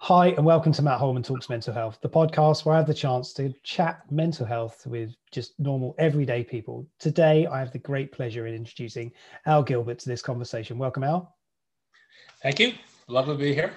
Hi, and welcome to Matt Holman Talks Mental Health, the podcast where I have the chance to chat mental health with just normal, everyday people. Today, I have the great pleasure in introducing Al Gilbert to this conversation. Welcome, Al. Thank you. Lovely to be here.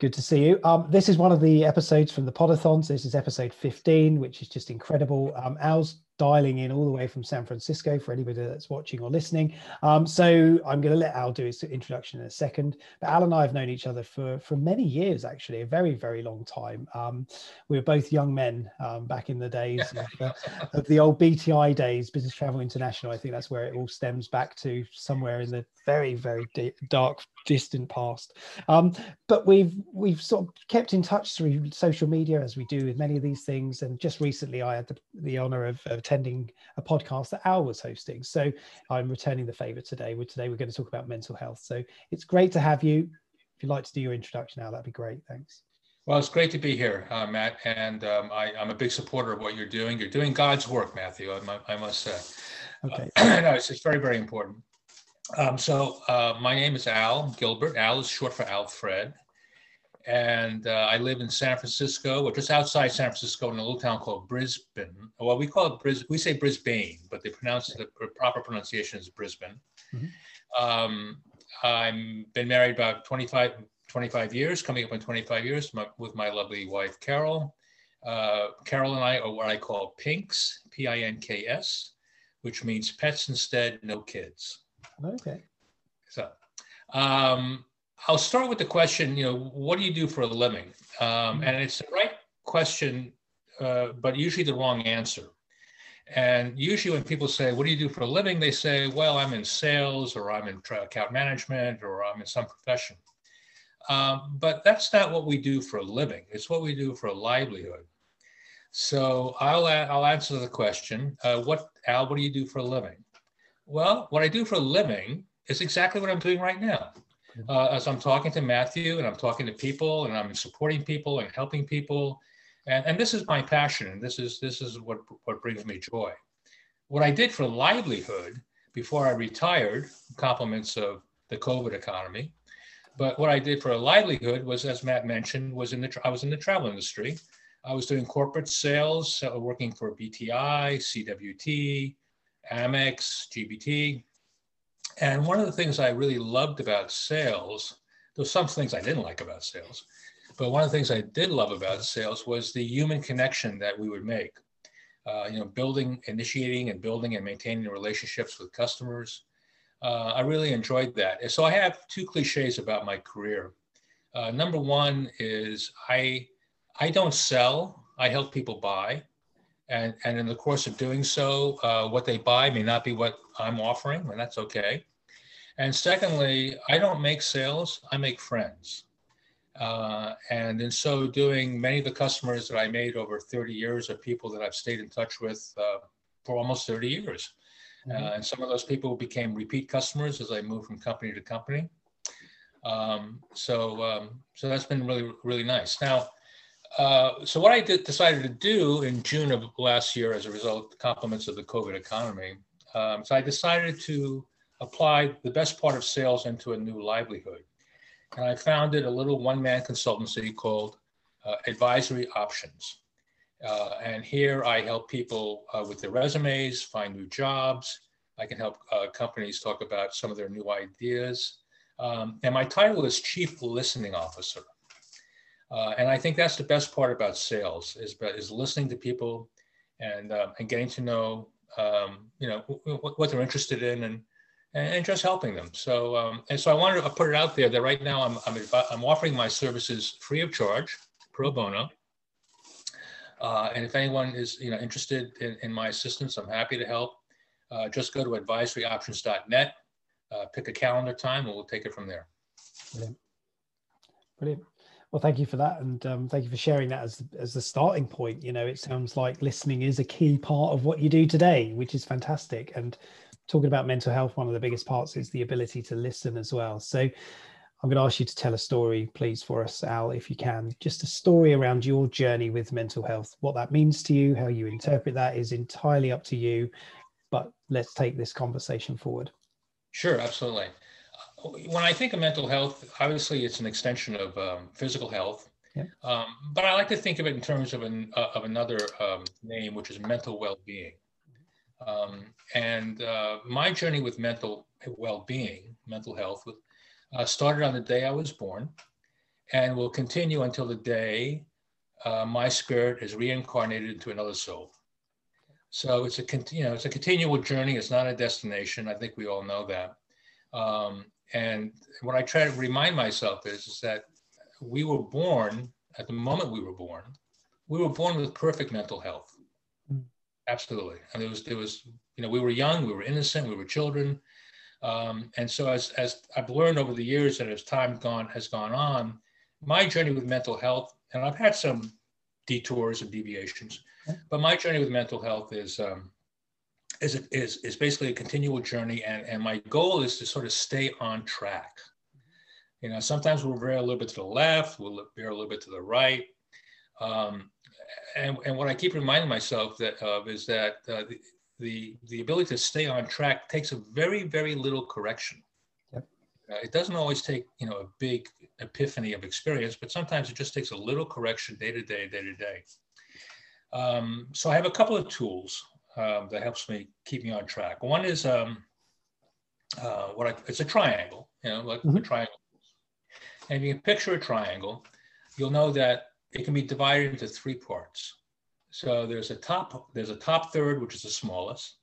Good to see you. Um, this is one of the episodes from the Podathons. This is episode 15, which is just incredible. Um, Al's dialing in all the way from San Francisco for anybody that's watching or listening. Um, so I'm going to let Al do his introduction in a second. But Al and I have known each other for for many years, actually, a very very long time. Um, we were both young men um, back in the days of, uh, of, the old BTI days, Business Travel International. I think that's where it all stems back to somewhere in the very very dark distant past. Um, but we've we've sort of kept in touch through social media as we do with many of these things. And just recently, I had the, the honor of, of attending a podcast that Al was hosting. So I'm returning the favor today. Today we're going to talk about mental health. So it's great to have you. If you'd like to do your introduction now, that'd be great. Thanks. Well, it's great to be here, uh, Matt, and um, I, am a big supporter of what you're doing. You're doing God's work, Matthew. I, I must say. Okay. Uh, no, it's, it's very, very important. Um, so uh, my name is Al Gilbert. Al is short for Alfred and uh, I live in San Francisco, or just outside San Francisco, in a little town called Brisbane. Well, we call it Bris. We say Brisbane, but they pronounce the proper pronunciation is Brisbane. Mm-hmm. Um, I've been married about 25, 25 years, coming up on 25 years my, with my lovely wife, Carol. Uh, Carol and I are what I call PINKS, P I N K S, which means pets instead, no kids. Okay. So, um, I'll start with the question, you know, what do you do for a living? Um, and it's the right question, uh, but usually the wrong answer. And usually when people say, what do you do for a living? They say, well, I'm in sales or I'm in account management or I'm in some profession. Um, but that's not what we do for a living. It's what we do for a livelihood. So I'll, I'll answer the question, uh, what, Al, what do you do for a living? Well, what I do for a living is exactly what I'm doing right now uh, as I'm talking to Matthew and I'm talking to people and I'm supporting people and helping people. And, and this is my passion and this is, this is what, what brings me joy. What I did for livelihood before I retired, compliments of the COVID economy, but what I did for a livelihood was, as Matt mentioned, was in the, I was in the travel industry. I was doing corporate sales, uh, working for BTI, CWT, Amex, GBT, and one of the things I really loved about sales, there's some things I didn't like about sales, but one of the things I did love about sales was the human connection that we would make. Uh, you know, building, initiating, and building and maintaining relationships with customers. Uh, I really enjoyed that. And so I have two cliches about my career. Uh, number one is I I don't sell. I help people buy, and and in the course of doing so, uh, what they buy may not be what I'm offering, and that's okay. And secondly, I don't make sales, I make friends. Uh, and in so doing, many of the customers that I made over 30 years are people that I've stayed in touch with uh, for almost 30 years. Mm-hmm. Uh, and some of those people became repeat customers as I moved from company to company. Um, so, um, so that's been really, really nice. Now, uh, so what I did, decided to do in June of last year, as a result of the compliments of the COVID economy, um, so I decided to apply the best part of sales into a new livelihood. And I founded a little one man consultancy called uh, Advisory Options. Uh, and here I help people uh, with their resumes, find new jobs. I can help uh, companies talk about some of their new ideas. Um, and my title is Chief Listening Officer. Uh, and I think that's the best part about sales is, is listening to people and, um, and getting to know um, you know what, what they're interested in and and, just helping them. So, um, and so I wanted to put it out there that right now I'm, I'm, I'm offering my services free of charge, pro bono. Uh, and if anyone is you know interested in, in my assistance, I'm happy to help. Uh, just go to advisoryoptions.net, uh, pick a calendar time, and we'll take it from there. Brilliant. Brilliant. Well, thank you for that, and um, thank you for sharing that as as the starting point. You know, it sounds like listening is a key part of what you do today, which is fantastic. And talking about mental health, one of the biggest parts is the ability to listen as well. So I'm going to ask you to tell a story, please, for us, Al, if you can. Just a story around your journey with mental health. What that means to you, how you interpret that is entirely up to you. But let's take this conversation forward. Sure, absolutely. When I think of mental health, obviously it's an extension of um, physical health. Yep. Um, but I like to think of it in terms of an uh, of another um, name, which is mental well-being. Um, and uh, my journey with mental well-being, mental health, uh, started on the day I was born, and will continue until the day uh, my spirit is reincarnated into another soul. So it's a you know it's a continual journey. It's not a destination. I think we all know that. Um, and what I try to remind myself is, is that we were born at the moment we were born. We were born with perfect mental health. Mm. Absolutely, and there was there was you know we were young, we were innocent, we were children, um, and so as as I've learned over the years and as time gone has gone on, my journey with mental health, and I've had some detours and deviations, but my journey with mental health is um, is, is is basically a continual journey, and and my goal is to sort of stay on track. You know, sometimes we'll veer a little bit to the left, we'll veer a little bit to the right. Um, and, and what I keep reminding myself that of is that uh, the, the, the ability to stay on track takes a very, very little correction. Yep. Uh, it doesn't always take, you know, a big epiphany of experience, but sometimes it just takes a little correction day to day, day to day. Um, so I have a couple of tools um, that helps me keep me on track. One is um, uh, what I, it's a triangle, you know, like mm-hmm. a triangle. And if you can picture a triangle, you'll know that it can be divided into three parts. So there's a top, there's a top third, which is the smallest.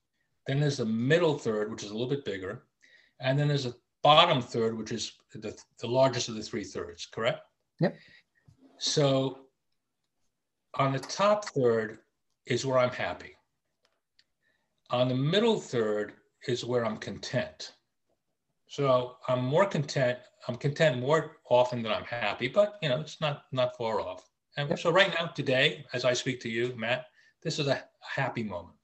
Then there's the middle third, which is a little bit bigger. And then there's a bottom third, which is the, the largest of the three thirds, correct? Yep. So on the top third is where I'm happy. On the middle third is where I'm content. So I'm more content. I'm content more often than I'm happy, but you know, it's not not far off. And yep. so right now, today, as I speak to you, Matt, this is a happy moment.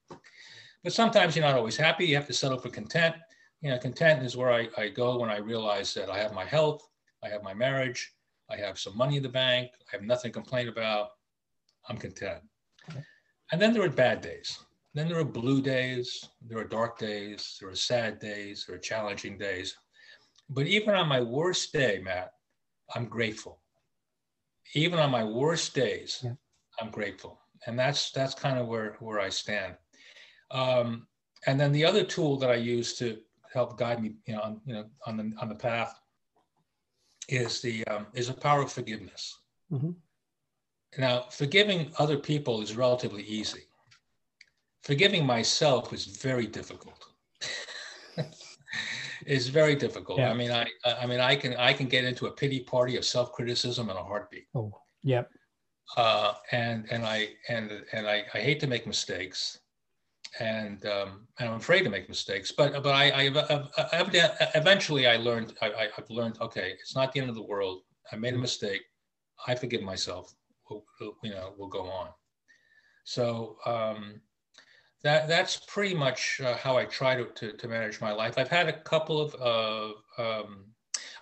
But sometimes you're not always happy. You have to settle for content. You know, content is where I, I go when I realize that I have my health, I have my marriage, I have some money in the bank, I have nothing to complain about. I'm content. Okay. And then there are bad days. Then there are blue days, there are dark days, there are sad days, there are challenging days. But even on my worst day, Matt, I'm grateful. Even on my worst days, yeah. I'm grateful. And that's that's kind of where, where I stand. Um, and then the other tool that I use to help guide me, you know, on, you know, on the on the path is the um, is a power of forgiveness. Mm-hmm. Now, forgiving other people is relatively easy forgiving myself is very difficult. it's very difficult. Yeah. I mean, I, I mean, I can, I can get into a pity party of self-criticism in a heartbeat. Oh, yep. Uh, and and I and and I, I hate to make mistakes, and um, and I'm afraid to make mistakes. But but I, I, I eventually I learned I, I've learned okay, it's not the end of the world. I made a mistake. I forgive myself. We'll, you know, we'll go on. So um, that that's pretty much uh, how I try to, to, to, manage my life. I've had a couple of, uh, um,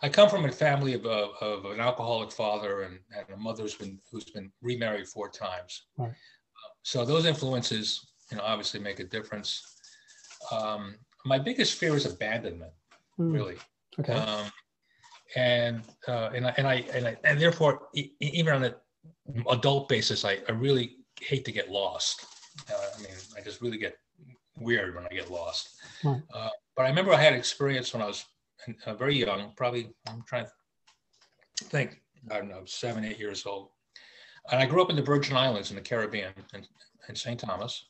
I come from a family of, of, of, an alcoholic father and, and a mother who's been, who's been remarried four times. Right. Uh, so those influences, you know, obviously make a difference. Um, my biggest fear is abandonment, mm. really. Okay. Um, and, uh, and, I, and I, and I, and therefore, even on an adult basis, I, I really hate to get lost. Uh, I mean, I just really get weird when I get lost. Uh, but I remember I had experience when I was uh, very young, probably, I'm trying to think, I don't know, seven, eight years old. And I grew up in the Virgin Islands in the Caribbean in, in St. Thomas.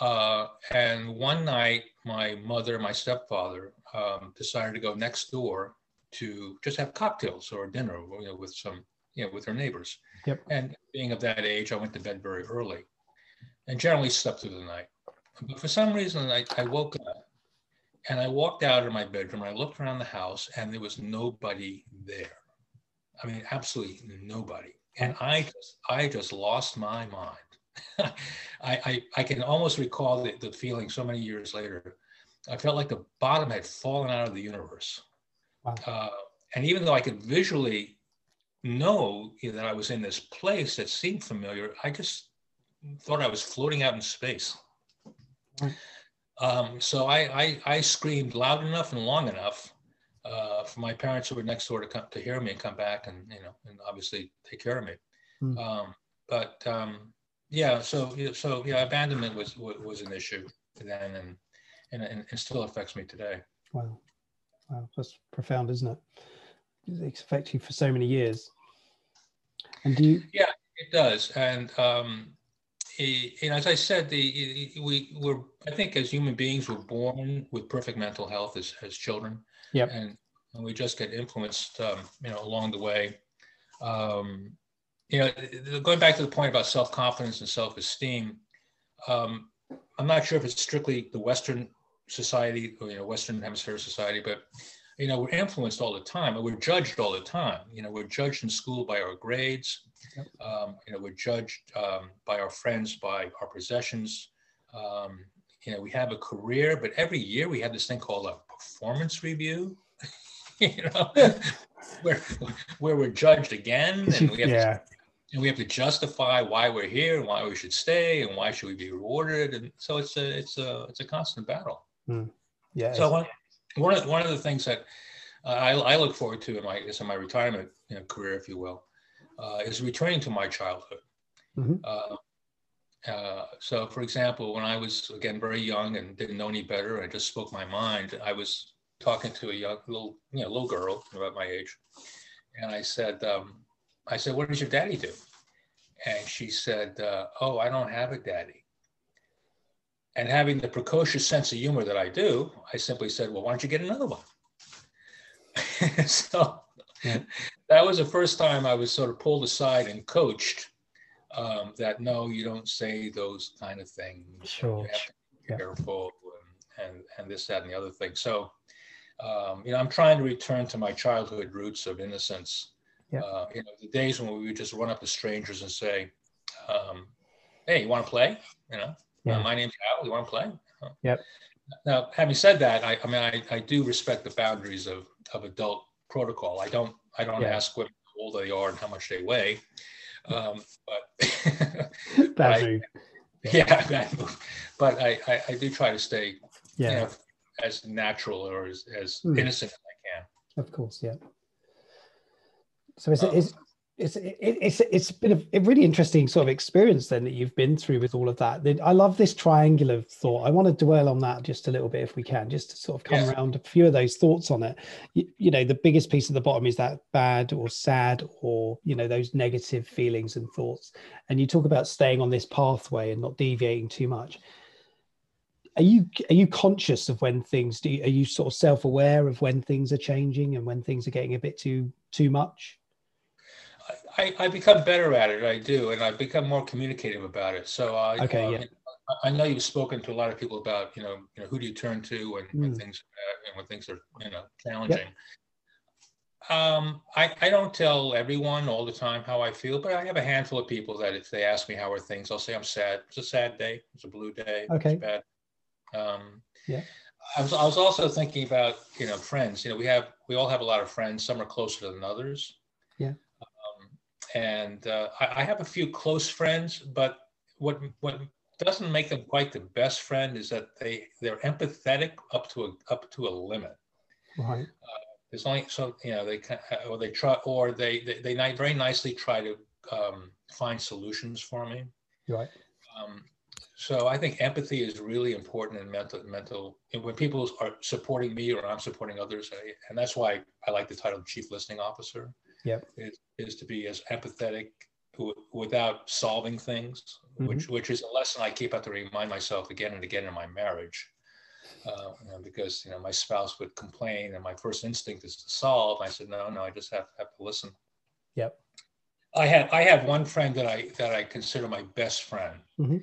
Uh, and one night, my mother, my stepfather, um, decided to go next door to just have cocktails or dinner you know, with some, you know, with her neighbors. Yep. And being of that age, I went to bed very early and generally slept through the night. But for some reason, I, I woke up and I walked out of my bedroom. I looked around the house and there was nobody there. I mean, absolutely nobody. And I just, I just lost my mind. I, I, I, can almost recall the, the feeling so many years later. I felt like the bottom had fallen out of the universe. Wow. Uh, and even though I could visually know that I was in this place that seemed familiar, I just thought I was floating out in space. Um, so I, I, I, screamed loud enough and long enough uh, for my parents who were next door to come to hear me and come back and you know and obviously take care of me. Mm. Um, but um, yeah, so so yeah, abandonment was was an issue then, and and, and it still affects me today. Wow, wow, that's profound, isn't it? It affects you for so many years. And do you? Yeah, it does, and um, and as I said, the we were I think as human beings we're born with perfect mental health as as children. Yep. And, and we just get influenced, um, you know, along the way. Um, you know, going back to the point about self confidence and self esteem, um, I'm not sure if it's strictly the Western society or you know Western Hemisphere society, but you know we're influenced all the time and we're judged all the time. You know, we're judged in school by our grades. Um, you know, we're judged um, by our friends, by our possessions. Um, you know, we have a career, but every year we have this thing called a performance review. you know, where where we're judged again, and we have yeah. to, and we have to justify why we're here and why we should stay and why should we be rewarded, and so it's a it's a it's a constant battle. Mm. Yeah. So one one of one of the things that uh, I, I look forward to in my is in my retirement you know, career, if you will, uh, is returning to my childhood. Mm-hmm. Uh, uh, so, for example, when I was again very young and didn't know any better, I just spoke my mind. I was talking to a young little, you know, little girl about my age, and I said, um, I said, "What does your daddy do?" And she said, uh, "Oh, I don't have a daddy." And having the precocious sense of humor that I do, I simply said, "Well, why don't you get another one?" so yeah. that was the first time I was sort of pulled aside and coached um, that no, you don't say those kind of things. Sure. You have to be yeah. careful and, and, and this, that, and the other thing. So, um, you know, I'm trying to return to my childhood roots of innocence. Yeah. Uh, you know, the days when we would just run up to strangers and say, um, "Hey, you want to play?" You know, yeah. uh, my name's Al. You want to play? Uh, yep. Now, having said that, I, I mean, I, I do respect the boundaries of, of adult protocol. I don't I don't yeah. ask women how old they are and how much they weigh. Um, but bad move. Yeah, bad move. But I, I, I, do try to stay yeah. You know, as natural or as, as mm. innocent as I can. Of course, yeah. So is um, it is it's it, it's it's been a, really interesting sort of experience then that you've been through with all of that. I love this triangular thought. I want to dwell on that just a little bit if we can, just to sort of come around a few of those thoughts on it. You, you, know, the biggest piece at the bottom is that bad or sad or you know those negative feelings and thoughts. And you talk about staying on this pathway and not deviating too much. Are you are you conscious of when things do? You, are you sort of self aware of when things are changing and when things are getting a bit too too much? I, I become better at it. I do, and I've become more communicative about it. So, uh, okay, yeah. I, I know you've spoken to a lot of people about, you know, you know, who do you turn to when, mm. when things uh, when things are, you know, challenging. Yep. Um, I, I don't tell everyone all the time how I feel, but I have a handful of people that if they ask me how are things, I'll say I'm sad. It's a sad day. It's a blue day. Okay. It's bad. Um, yeah. I was, I was also thinking about, you know, friends. You know, we have we all have a lot of friends. Some are closer than others. Yeah and uh, I, I, have a few close friends, but what what doesn't make them quite the best friend is that they they're empathetic up to a up to a limit. Right. Uh, there's only so you know they can, or they try or they they, they very nicely try to um, find solutions for me. Right. Um, so I think empathy is really important in mental mental when people are supporting me or I'm supporting others, I, and that's why I like the title chief listening officer. Yep. Is, is to be as empathetic w- without solving things, mm-hmm. which which is a lesson I keep have to remind myself again and again in my marriage. Uh, you know, because you know my spouse would complain, and my first instinct is to solve. I said, no, no, I just have, have to listen. Yep. I have I have one friend that I that I consider my best friend, mm-hmm.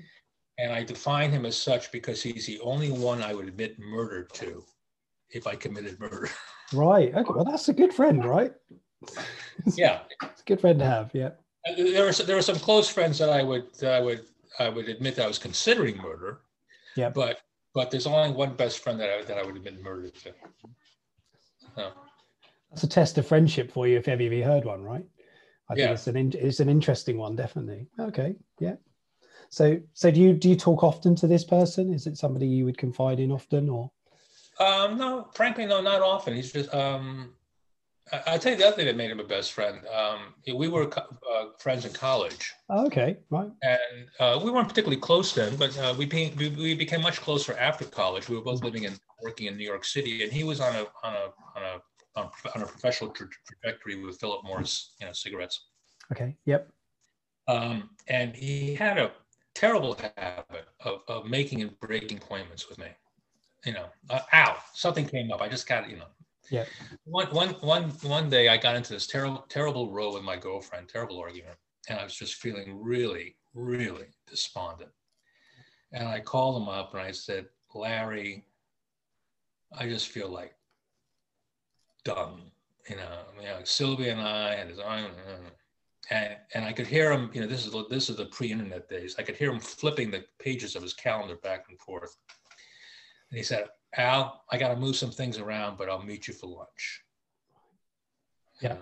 and I define him as such because he's the only one I would admit murder to, if I committed murder. Right. Okay. Well, that's a good friend, right? Yeah, it's a good friend to have. Yeah. There were there were some close friends that I would I would I would admit that I was considering murder. Yeah. But but there's only one best friend that I that I would admit murder to. So. That's a test of friendship for you if ever you heard one, right? I yeah. think it's an it's an interesting one, definitely. Okay, yeah. So so do you do you talk often to this person? Is it somebody you would confide in often, or? Um, no, frankly, no, not often. He's just. Um, I, tell you the other thing that made him a best friend. Um, we were uh, friends in college. Oh, okay, right. And uh, we weren't particularly close then, but uh, we, be, we, we became much closer after college. We were both living and working in New York City, and he was on a on a on a on, on a professional tra- trajectory with Philip Morris, you know, cigarettes. Okay. Yep. Um, and he had a terrible habit of, of making and breaking appointments with me. You know, uh, ow, something came up. I just got, you know. Yeah. One, one, one, one day I got into this terrible, terrible row with my girlfriend, terrible argument. And I was just feeling really, really despondent. And I called him up and I said, Larry, I just feel like done. You know, you know, Sylvia and I and his and and I could hear him. You know, this is this is the pre-internet days. I could hear him flipping the pages of his calendar back and forth. And he said, "Al, I got to move some things around, but I'll meet you for lunch." Yeah.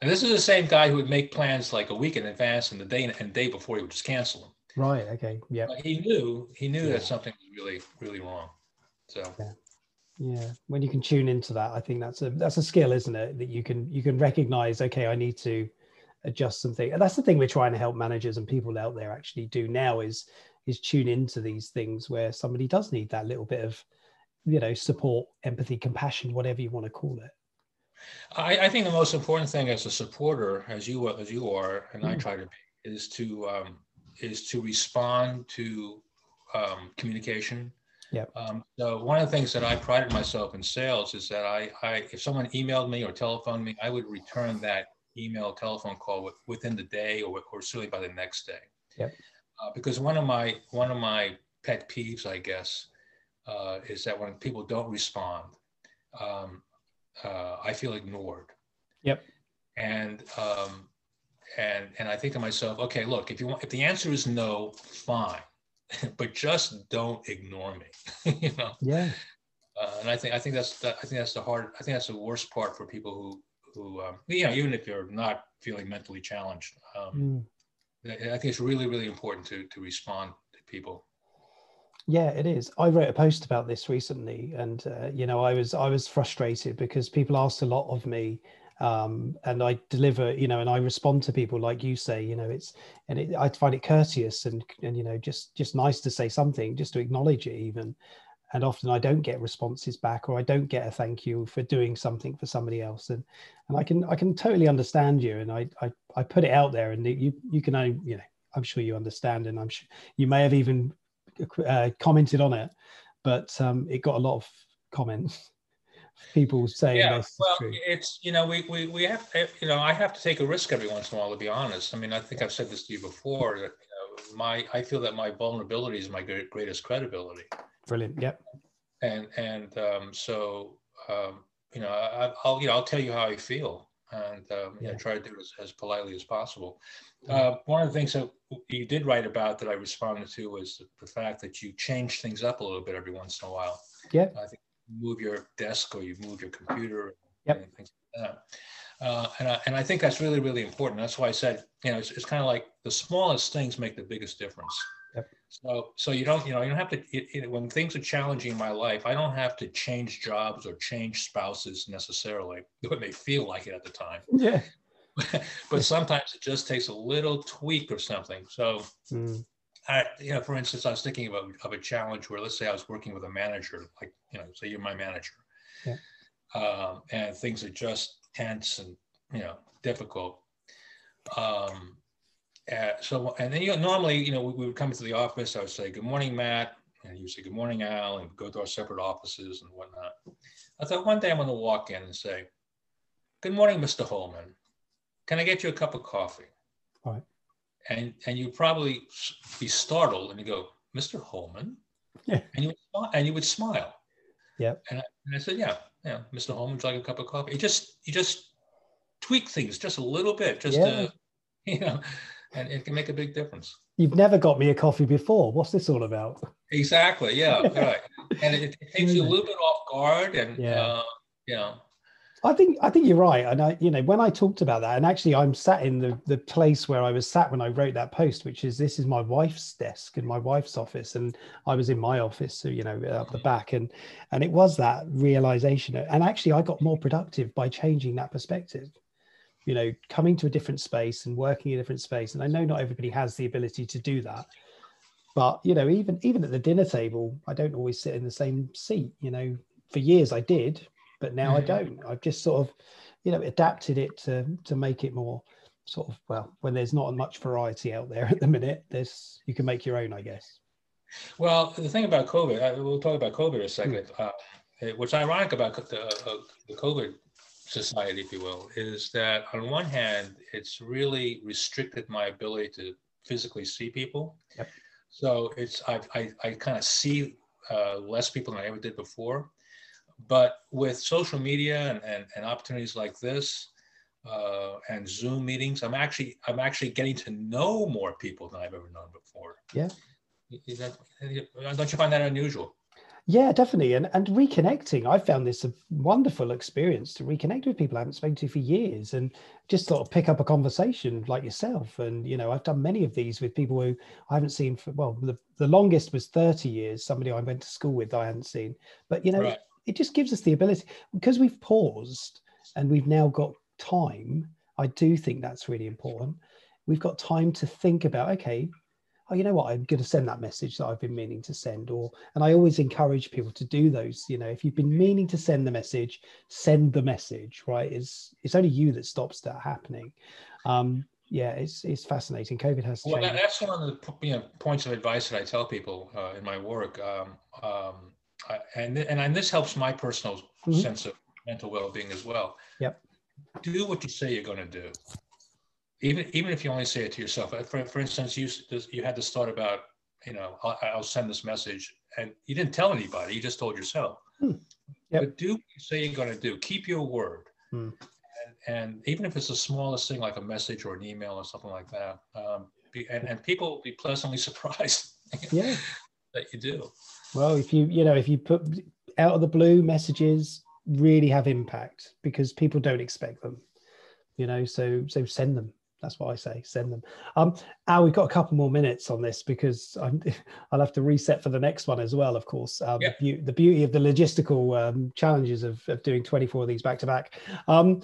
And this is the same guy who would make plans like a week in advance, and the day and day before he would just cancel them. Right. Okay. Yeah. But he knew he knew yeah. that something was really really wrong. So. Yeah yeah when you can tune into that i think that's a that's a skill isn't it that you can you can recognize okay i need to adjust something and that's the thing we're trying to help managers and people out there actually do now is is tune into these things where somebody does need that little bit of you know support empathy compassion whatever you want to call it i, I think the most important thing as a supporter as you as you are and mm. i try to be is to um, is to respond to um, communication yeah. Um, so one of the things that I prided myself in sales is that I, I, if someone emailed me or telephoned me, I would return that email, telephone call with, within the day or, or certainly by the next day. Yep. Uh, because one of my one of my pet peeves, I guess, uh, is that when people don't respond, um, uh, I feel ignored. Yep. And um, and and I think to myself, okay, look, if you want, if the answer is no, fine. but just don't ignore me. you know. Yeah. Uh, and I think I think that's the, I think that's the hard I think that's the worst part for people who who um, you know even if you're not feeling mentally challenged. Um, mm. I think it's really really important to to respond to people. Yeah, it is. I wrote a post about this recently, and uh, you know, I was I was frustrated because people asked a lot of me um, and I deliver, you know, and I respond to people like you say, you know, it's and it, I find it courteous and and you know just just nice to say something, just to acknowledge it even. And often I don't get responses back, or I don't get a thank you for doing something for somebody else, and and I can I can totally understand you, and I I, I put it out there, and you you can only you know I'm sure you understand, and I'm sure you may have even uh, commented on it, but um, it got a lot of comments people saying yeah, well, it's you know we, we we have you know I have to take a risk every once in a while to be honest. I mean I think I've said this to you before that you know, my I feel that my vulnerability is my greatest credibility. Brilliant. Yep. And and um, so um, you know I, will you know I'll tell you how I feel and um, yeah. you know, try to do it as, as politely as possible. Uh, one of the things that you did write about that I responded to was the, the fact that you change things up a little bit every once in a while. Yeah. I think move your desk or you move your computer yep. and things like that. Uh, and, I, and I think that's really, really important. That's why I said, you know, it's, it's kind of like the smallest things make the biggest difference. Yep. So, so you don't, you know, you don't have to, it, it, when things are challenging in my life, I don't have to change jobs or change spouses necessarily. It may feel like it at the time. Yeah. but sometimes it just takes a little tweak or something. So, mm. I, you know, for instance, I was thinking about of a challenge where, let's say, I was working with a manager, like you know, say you're my manager, yeah. um, and things are just tense and you know difficult. Um, uh, so, and then you know, normally, you know, we, we, would come into the office. I would say, "Good morning, Matt," and you say, "Good morning, Al," and go to our separate offices and whatnot. I thought one day I'm going to walk in and say, "Good morning, Mr. Holman. Can I get you a cup of coffee?" All right and and you probably be startled and you go, Mr. Holman, yeah, and you and you would smile. Yeah, and I, and I said, yeah, yeah, Mr. Holman, would you like a cup of coffee? You just you just tweak things just a little bit, just yeah. to, you know, and it can make a big difference. You've never got me a coffee before. What's this all about? Exactly. Yeah. right. And it, it, takes you a little bit off guard, and yeah. uh, know, I think I think you're right, and I, you know, when I talked about that, and actually, I'm sat in the the place where I was sat when I wrote that post, which is this is my wife's desk and my wife's office, and I was in my office, so you know, up the back, and and it was that realization, and actually, I got more productive by changing that perspective. You know, coming to a different space and working in a different space, and I know not everybody has the ability to do that, but you know, even even at the dinner table, I don't always sit in the same seat. You know, for years I did, but now I mm. don't. I've just sort of, you know, adapted it to to make it more sort of well when there's not much variety out there at the minute. There's you can make your own, I guess. Well, the thing about COVID, we'll talk about COVID a second. Mm. Uh, what's ironic about the, uh, the COVID society, if you will, is that on one hand, it's really restricted my ability to physically see people. Yep. So it's I I, I kind of see uh, less people than I ever did before. But with social media and, and, and opportunities like this uh, and Zoom meetings, I'm actually I'm actually getting to know more people than I've ever known before. Yeah. That, don't you find that unusual? Yeah, definitely. And and reconnecting, I found this a wonderful experience to reconnect with people I haven't spoken to for years and just sort of pick up a conversation like yourself. And you know, I've done many of these with people who I haven't seen for well, the, the longest was 30 years, somebody I went to school with I hadn't seen. But you know, right it just gives us the ability because we've paused and we've now got time. I do think that's really important. We've got time to think about, okay, oh, you know what, I'm going to send that message that I've been meaning to send. Or, and I always encourage people to do those. You know, if you've been meaning to send the message, send the message. Right? It's it's only you that stops that happening. Um, yeah, it's it's fascinating. COVID has changed. Well, that's one of the you know, points of advice that I tell people uh, in my work. Um, um, and and this helps my personal mm-hmm. sense of mental well-being as well. Yep. Do what you say you're going to do, even even if you only say it to yourself. For, for instance, you you had this thought about you know I'll, I'll send this message, and you didn't tell anybody. You just told yourself. Hmm. Yep. But do what you say you're going to do. Keep your word. Hmm. And, and, even if it's the smallest thing like a message or an email or something like that, um, be, and, and people will be pleasantly surprised yeah. that you do. Well, if you you know if you put out of the blue messages really have impact because people don't expect them, you know. So so send them. That's what I say. Send them. Um, Al, we've got a couple more minutes on this because I'm, I'll have to reset for the next one as well. Of course, um, yeah. the, the, beauty of the logistical um, challenges of, of doing 24 of these back to back. Um,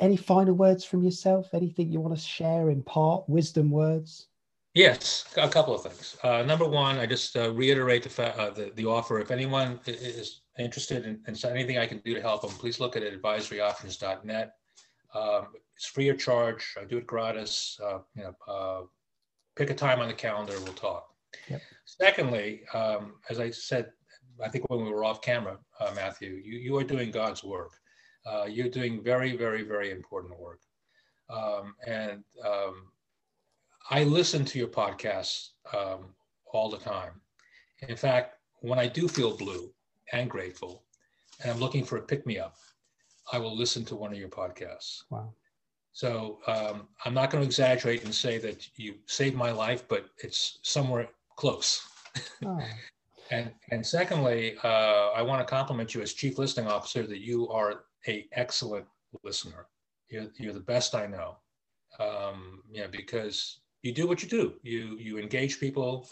any final words from yourself? Anything you want to share, in part? wisdom words? Yes, a couple of things. Uh, number one, I just uh, reiterate the, uh, the, the offer. If anyone is interested in, in, anything I can do to help them, please look at advisoryoptions.net. Um, it's free of charge. I do it gratis. Uh, you know, uh, pick a time on the calendar. We'll talk. Yep. Secondly, um, as I said, I think when we were off camera, uh, Matthew, you, you are doing God's work. you're doing very, very, very important work. Um, and um, I listen to your podcasts um, all the time. In fact, when I do feel blue and grateful, and I'm looking for a pick me up, I will listen to one of your podcasts. Wow. So um, I'm not going to exaggerate and say that you saved my life, but it's somewhere close. Oh. and and secondly, uh, I want to compliment you as chief listening officer that you are a excellent listener. You're, you're the best I know. Um, yeah, because you do what you do. You you engage people,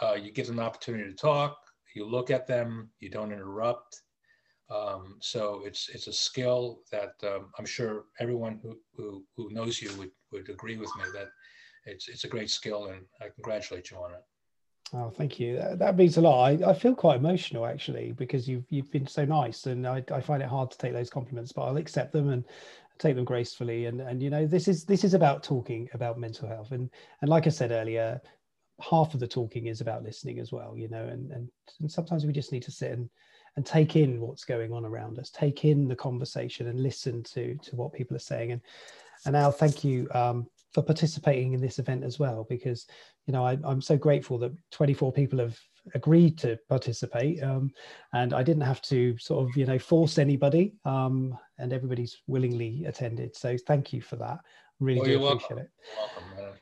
uh, you give them an opportunity to talk, you look at them, you don't interrupt. Um, so it's it's a skill that um, I'm sure everyone who, who, who knows you would, would agree with me that it's it's a great skill and I congratulate you on it. Oh, thank you. That, that means a lot. I, I feel quite emotional actually because you've you've been so nice, and I, I find it hard to take those compliments, but I'll accept them and take them gracefully and and you know this is this is about talking about mental health and and like i said earlier half of the talking is about listening as well you know and and, and sometimes we just need to sit and and take in what's going on around us. Take in the conversation and listen to to what people are saying. And and now thank you um, for participating in this event as well because you know I, i'm so grateful that 24 people have agreed to participate um, and i didn't have to sort of you know force anybody um, and everybody's willingly attended. So thank you for that. Really well, do appreciate welcome. it. Welcome,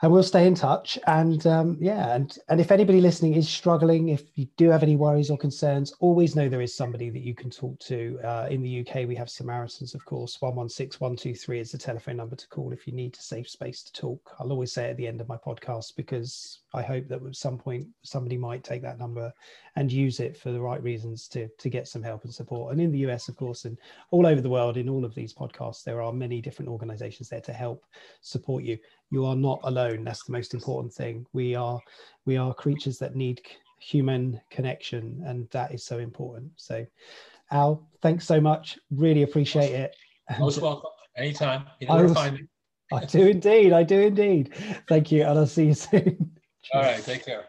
and we'll stay in touch. And um, yeah and and if anybody listening is struggling if you do have any worries or concerns always know there is somebody that you can talk to. Uh, in the uk we have samaritans of course. 116 123 is the telephone number to call if you need a safe space to talk. I'll always say at the end of my podcast because i hope that at some point somebody might take that number and use it for the right reasons to to get some help and support. And in the us of course and all over the world in all of these podcasts there are many different organizations there to help support you you are not alone. That's the most important thing. We are we are creatures that need human connection and that is so important. So al thanks so much. Really appreciate it. Most welcome. Anytime. You know where to find me. I do indeed. I do indeed. Thank you and i'll see you soon. All right. Take care